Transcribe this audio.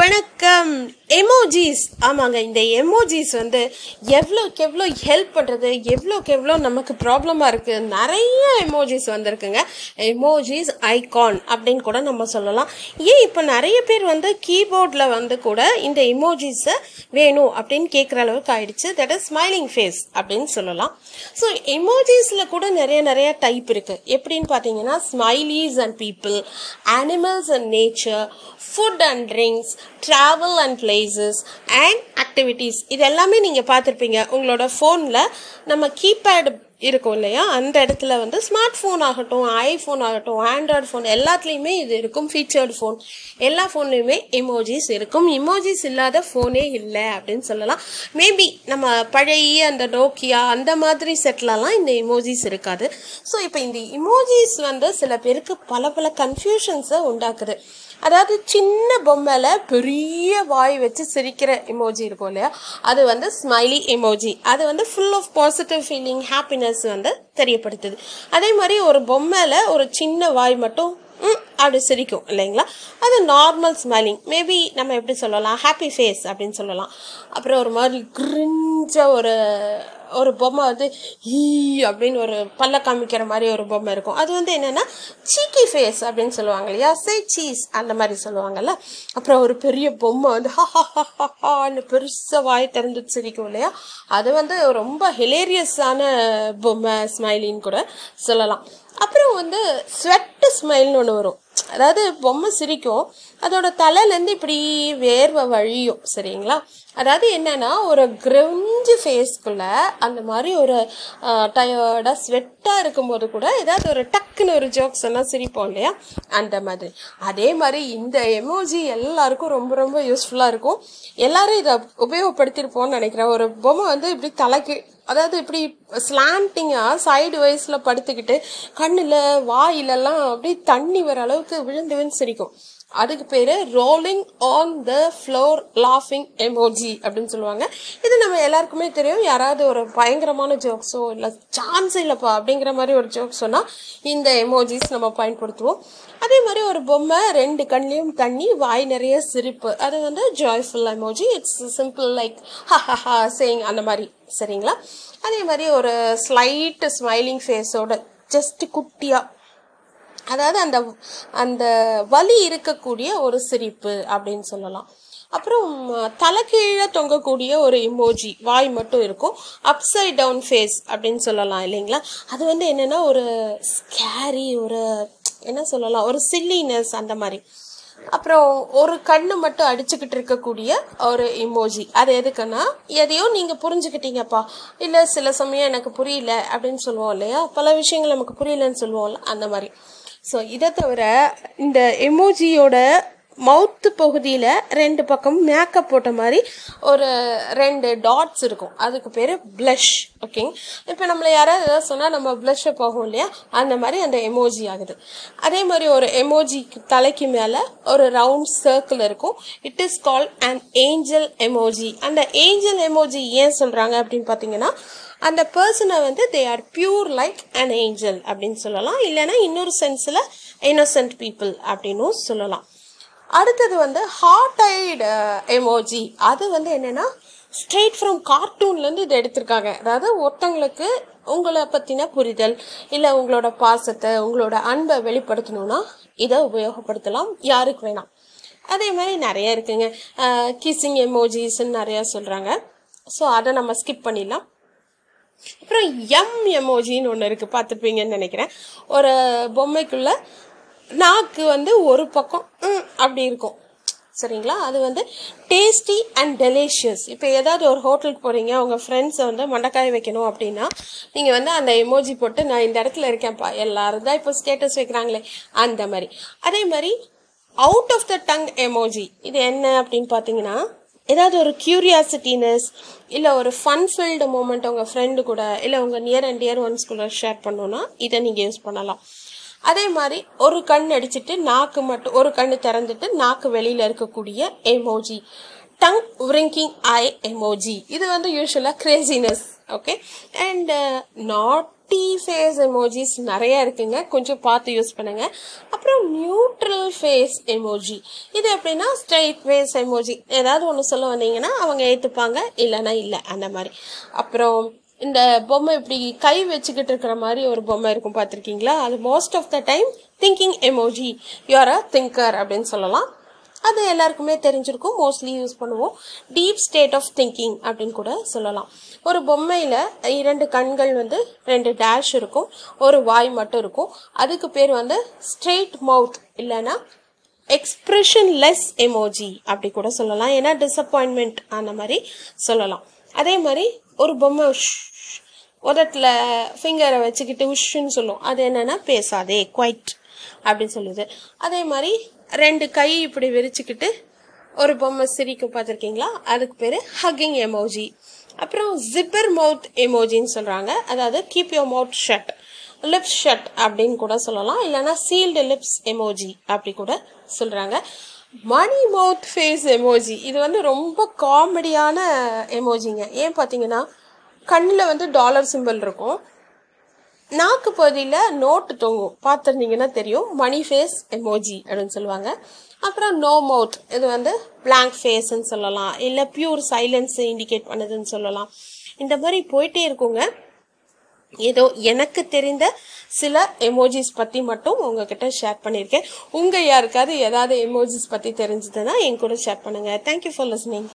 வணக்கம். எமோஜிஸ் ஆமாங்க இந்த எமோஜிஸ் வந்து எவ்வளோக்கு எவ்வளோ ஹெல்ப் பண்ணுறது எவ்வளோக்கு எவ்வளோ நமக்கு ப்ராப்ளமாக இருக்குது நிறைய எமோஜிஸ் வந்திருக்குங்க. எமோஜிஸ் ஐகான் அப்படின்னு கூட நம்ம சொல்லலாம். ஏன் இப்போ நிறைய பேர் வந்து கீபோர்டில் வந்து கூட இந்த எமோஜிஸை வேணும் அப்படின்னு கேட்குற அளவுக்கு ஆயிடுச்சு. தட் இஸ் ஸ்மைலிங் ஃபேஸ் அப்படின்னு சொல்லலாம். ஸோ எமோஜிஸில் கூட நிறைய நிறைய டைப் இருக்குது எப்படின்னு பார்த்தீங்கன்னா smileys and people animals and nature food and drinks travel and places and activities இது எல்லாமே நீங்கள் பார்த்துருப்பீங்க. உங்களோட ஃபோனில் நம்ம கீபேட் இருக்கும் இல்லையா? அந்த இடத்துல வந்து ஸ்மார்ட் ஃபோன் ஆகட்டும் ஐஃபோன் ஆகட்டும் ஆண்ட்ராய்டு ஃபோன் எல்லாத்துலேயுமே இது இருக்கும். ஃபீச்சர்டு ஃபோன் எல்லா ஃபோன்லேயுமே இமோஜிஸ் இருக்கும். இமோஜிஸ் இல்லாத ஃபோனே இல்லை அப்படின்னு சொல்லலாம். மேபி நம்ம பழைய அந்த நோக்கியா அந்த மாதிரி செட்லலாம் இந்த இமோஜிஸ் இருக்காது. ஸோ இப்போ இந்த இமோஜிஸ் வந்து சில பேருக்கு பல பல கன்ஃபியூஷன்ஸை உண்டாக்குது. அதாவது சின்ன பொம்மையில் பெரிய வாய் வச்சு சிரிக்கிற எமோஜி இருக்கும் இல்லையா? அது வந்து ஸ்மைலி எமோஜி அது வந்து full of positive feeling happiness வந்து தெரியப்படுத்துது. அதே மாதிரி ஒரு பொம்மையில் ஒரு சின்ன வாய் மட்டும் ம் அப்படி சிரிக்கும் இல்லைங்களா? அது நார்மல் ஸ்மைலிங் மேபி நம்ம எப்படி சொல்லலாம்? ஹாப்பி ஃபேஸ் அப்படின்னு சொல்லலாம். அப்புறம் ஒரு மாதிரி கிரிஞ்ச ஒரு ஒரு பொம்மை வந்து ஈ அப்படின்னு ஒரு பல்ல காமிக்கிற மாதிரி ஒரு பொம்மை இருக்கும். அது வந்து என்னென்னா சீக்கி ஃபேஸ் அப்படின்னு சொல்லுவாங்க இல்லையா? சே சீஸ் அந்த மாதிரி சொல்லுவாங்கல்ல? அப்புறம் ஒரு பெரிய பொம்மை வந்து ஹான்னு பெருசாக வாய் திறந்து சிரிக்கும் இல்லையா? அது வந்து ரொம்ப ஹிலேரியஸான பொம்மை ஸ்மைலின்னு கூட சொல்லலாம். அப்புறம் வந்து ஸ்வெட்டு ஸ்மைல்னு ஒன்று வரும். அதாவது பொம்மை சிரிக்கும். அதோட தலையிலேருந்து இப்படி வேர்வை வழியும் சரிங்களா? அதாவது என்னென்னா ஒரு கிரஞ்சு ஃபேஸ்க்குள்ளே அந்த மாதிரி ஒரு டயர்டாக ஸ்வெட்டாக இருக்கும்போது கூட ஏதாவது ஒரு டக்குன்னு ஒரு ஜோக்ஸ் எல்லாம் சிரிப்போம் இல்லையா? அந்த மாதிரி. அதே மாதிரி இந்த எமோஜி எல்லாருக்கும் ரொம்ப ரொம்ப யூஸ்ஃபுல்லாக இருக்கும். எல்லாரும் இதை உபயோகப்படுத்தியிருப்போம்னு நினைக்கிறேன். ஒரு பொம்மை வந்து இப்படி தலைக்கு அதாவது இப்படி ஸ்லாண்டிங்காக சைடு வைஸில் படுத்துக்கிட்டு கண்ணில் வாயிலெல்லாம் அப்படி தண்ணி வர அளவுக்கு விழுந்து விழுந்து சிரிக்கும். அதுக்கு பேர் ரோலிங் ஆன் த ஃப்ளோர் லாஃபிங் எமோஜி அப்படின்னு சொல்லுவாங்க. இது நம்ம எல்லாருக்குமே தெரியும். யாராவது ஒரு பயங்கரமான ஜோக்ஸோ இல்லை சான்ஸ் இல்லைப்பா அப்படிங்கிற மாதிரி ஒரு ஜோக் சொன்னால் இந்த எமோஜிஸ் நம்ம பயன்படுத்துவோம். அதே மாதிரி ஒரு பொம்மை ரெண்டு கண்ணிலையும் தண்ணி வாய் நிறைய சிரிப்பு. அது வந்து joyful emoji it's simple like haha saying அந்த மாதிரி. சரிங்களா? அதே மாதிரி ஒரு ஸ்லைட் ஸ்மைலிங் ஃபேஸோட ஜஸ்ட் குட்டியாக அதாவது அந்த அந்த வலி இருக்கக்கூடிய ஒரு சிரிப்பு அப்படின்னு சொல்லலாம். அப்புறம் தலைகீழே தொங்கக்கூடிய ஒரு இமோஜி வாய் மட்டும் இருக்கும். அப்சைட் டவுன் ஃபேஸ் அப்படின்னு சொல்லலாம் இல்லைங்களா? அது வந்து என்னென்னா ஒரு ஸ்கேரி ஒரு என்ன சொல்லலாம் ஒரு சில்லினஸ் அந்த மாதிரி. அப்புறம் ஒரு கண்ணு மட்டும் அடிச்சுக்கிட்டு இருக்கக்கூடிய ஒரு இமோஜி அது எதுக்குன்னா எதையோ நீங்கள் புரிஞ்சுக்கிட்டீங்கப்பா. இல்லை சில சமயம் எனக்கு புரியல அப்படின்னு சொல்லுவோம் இல்லையா? பல விஷயங்கள் நமக்கு புரியலன்னு சொல்லுவோம்ல அந்த மாதிரி. ஸோ இதை தவிர இந்த எமோஜியோட மவுத்து பகுதியில் ரெண்டு பக்கம் மேக்கப் போட்ட மாதிரி ஒரு ரெண்டு டாட்ஸ் இருக்கும். அதுக்கு பேர் ப்ளஷ் ஓகேங்க இப்போ நம்மளை யாராவது ஏதாவது சொன்னால் நம்ம ப்ளஷ்ஷை போகும் இல்லையா? அந்த மாதிரி அந்த எமோஜி ஆகுது. அதே மாதிரி ஒரு எமோஜிக்கு தலைக்கு மேலே ஒரு ரவுண்ட் சர்க்கிள் இருக்கும். It is call and angel emoji அந்த ஏஞ்சல் எமோஜி ஏன் சொல்கிறாங்க அப்படின்னு பார்த்தீங்கன்னா அந்த பர்சனை வந்து they are pure like and angel அப்படின்னு சொல்லலாம். இல்லைன்னா இன்னொரு சென்ஸில் இன்னோசன்ட் பீப்புள் அப்படின்னும் சொல்லலாம். அடுத்தது வந்து ஹார்ட் ஐடு எமோஜி அது வந்து என்னென்னா ஸ்ட்ரெயிட் ஃப்ரம் கார்ட்டூன்லேருந்து இதை எடுத்திருக்காங்க. அதாவது ஒருத்தங்களுக்கு உங்களை பற்றின புரிதல் இல்லை உங்களோட பாசத்தை உங்களோட அன்பை வெளிப்படுத்தணும்னா இதை உபயோகப்படுத்தலாம் யாருக்கு வேணாம். அதே மாதிரி நிறைய இருக்குங்க. Uh, கிஸிங் எமோஜிஸ்ன்னு நிறையா சொல்கிறாங்க ஸோ அதை நம்ம ஸ்கிப் பண்ணிடலாம். அப்புறம் எம் எமோஜின்னு ஒன்று இருக்குது பார்த்துருப்பீங்கன்னு நினைக்கிறேன். ஒரு பொம்மைக்குள்ளே நாக்கு வந்து ஒரு பக்கம் அப்படி இருக்கும். சரிங்களா? அது வந்து டேஸ்டி அண்ட் டெலிஷியஸ் இப்போ ஏதாவது ஒரு ஹோட்டலுக்கு போகிறீங்க உங்கள் ஃப்ரெண்ட்ஸை வந்து மண்டக்காய் வைக்கணும் அப்படின்னா நீங்கள் வந்து அந்த எமோஜி போட்டு நான் இந்த இடத்துல இருக்கேன்ப்பா எல்லாரும் தான் இப்போ ஸ்டேட்டஸ் வைக்கிறாங்களே அந்த மாதிரி. அதே மாதிரி out of the tongue emoji இது என்ன அப்படின்னு பார்த்தீங்கன்னா ஏதாவது ஒரு க்யூரியாசிட்டினஸ் இல்லை ஒரு ஃபன் ஃபில்டு மூமெண்ட் உங்கள் ஃப்ரெண்டு கூட இல்லை உங்கள் நியர் அண்ட் டியர் ஒன்ஸ் கூட ஷேர் பண்ணோன்னா இதை நீங்கள் யூஸ் பண்ணலாம். அதே மாதிரி ஒரு கண் அடிச்சுட்டு நாக்கு மட்டும் ஒரு கண் திறந்துட்டு நாக்கு வெளியில் இருக்கக்கூடிய emoji tongue winking eye emoji இது வந்து யூஸ்வலாக craziness okay and naughty face emojis நிறைய இருக்குங்க. கொஞ்சம் பார்த்து யூஸ் பண்ணுங்க. அப்புறம் நியூட்ரல் ஃபேஸ் எமோஜி இது எப்படின்னா ஸ்ட்ரைட் ஃபேஸ் எமோஜி ஏதாவது ஒன்று சொல்ல வந்தீங்கன்னா அவங்க ஏற்றுப்பாங்க இல்லைன்னா இல்லை. அந்த மாதிரி. அப்புறம் இந்த பொம்மை இப்படி கை வச்சுக்கிட்டு இருக்கிற மாதிரி ஒரு பொம்மை இருக்கும் பார்த்துருக்கீங்களா? அது most of the time thinking emoji you are a thinker அப்படின்னு சொல்லலாம். அது எல்லாருக்குமே தெரிஞ்சிருக்கும். மோஸ்ட்லி யூஸ் பண்ணுவோம். டீப் ஸ்டேட் ஆஃப் திங்கிங் அப்படின்னு கூட சொல்லலாம். ஒரு பொம்மையில் இரண்டு கண்கள் வந்து ரெண்டு டேஷ் இருக்கும். ஒரு வாய் மட்டும் இருக்கும். அதுக்கு பேர் வந்து ஸ்ட்ரெயிட் மவுத் இல்லைன்னா எக்ஸ்பிரஷன் லெஸ் எமோஜி அப்படி கூட சொல்லலாம். ஏன்னா டிசப்பாயின்மெண்ட் அந்த மாதிரி சொல்லலாம். அதே மாதிரி ஒரு பொம்மை உதட்டில் ஃபிங்கரை வச்சுக்கிட்டு உஷ்ஷுன்னு சொல்லும் அது என்னென்னா பேசாதே குவைட் அப்படின்னு சொல்லுது. அதே மாதிரி ரெண்டு கை இப்படி விரிச்சுக்கிட்டு ஒரு பொம்மை சிரிக்க பார்த்துருக்கீங்களா? அதுக்கு பேர் ஹக்கிங் எமோஜி அப்புறம் ஜிப்பர் மவுத் எமோஜின்னு சொல்கிறாங்க அதாவது keep your mouth shut lips shut அப்படின்னு கூட சொல்லலாம். இல்லைன்னா சீல்டு லிப்ஸ் எமோஜி அப்படி கூட சொல்கிறாங்க மணி மவுத் ஃபேஸ் எமோஜி இது வந்து ரொம்ப காமெடியான எமோஜிங்க ஏன் பார்த்தீங்கன்னா கண்ணில் வந்து டாலர் சிம்பிள் இருக்கும். நாக்கு பகுதியில் நோட்டு தொங்கும். பார்த்துருந்தீங்கன்னா தெரியும். மணி ஃபேஸ் எமோஜி அப்படின்னு சொல்லுவாங்க. அப்புறம் நோ மவுத் இது வந்து பிளாங்க் ஃபேஸ்ன்னு சொல்லலாம். இல்லை பியூர் சைலன்ஸ் இண்டிகேட் பண்ணுதுன்னு சொல்லலாம். இந்த மாதிரி போயிட்டே இருக்குங்க. ஏதோ எனக்கு தெரிந்த சில எமோஜிஸ் பற்றி மட்டும் உங்ககிட்ட ஷேர் பண்ணியிருக்கேன். உங்கள் யாருக்காவது ஏதாவது எமோஜிஸ் பற்றி தெரிஞ்சதுன்னா என் கூட ஷேர் பண்ணுங்கள் தேங்க்யூ ஃபார் லிஸ்னிங்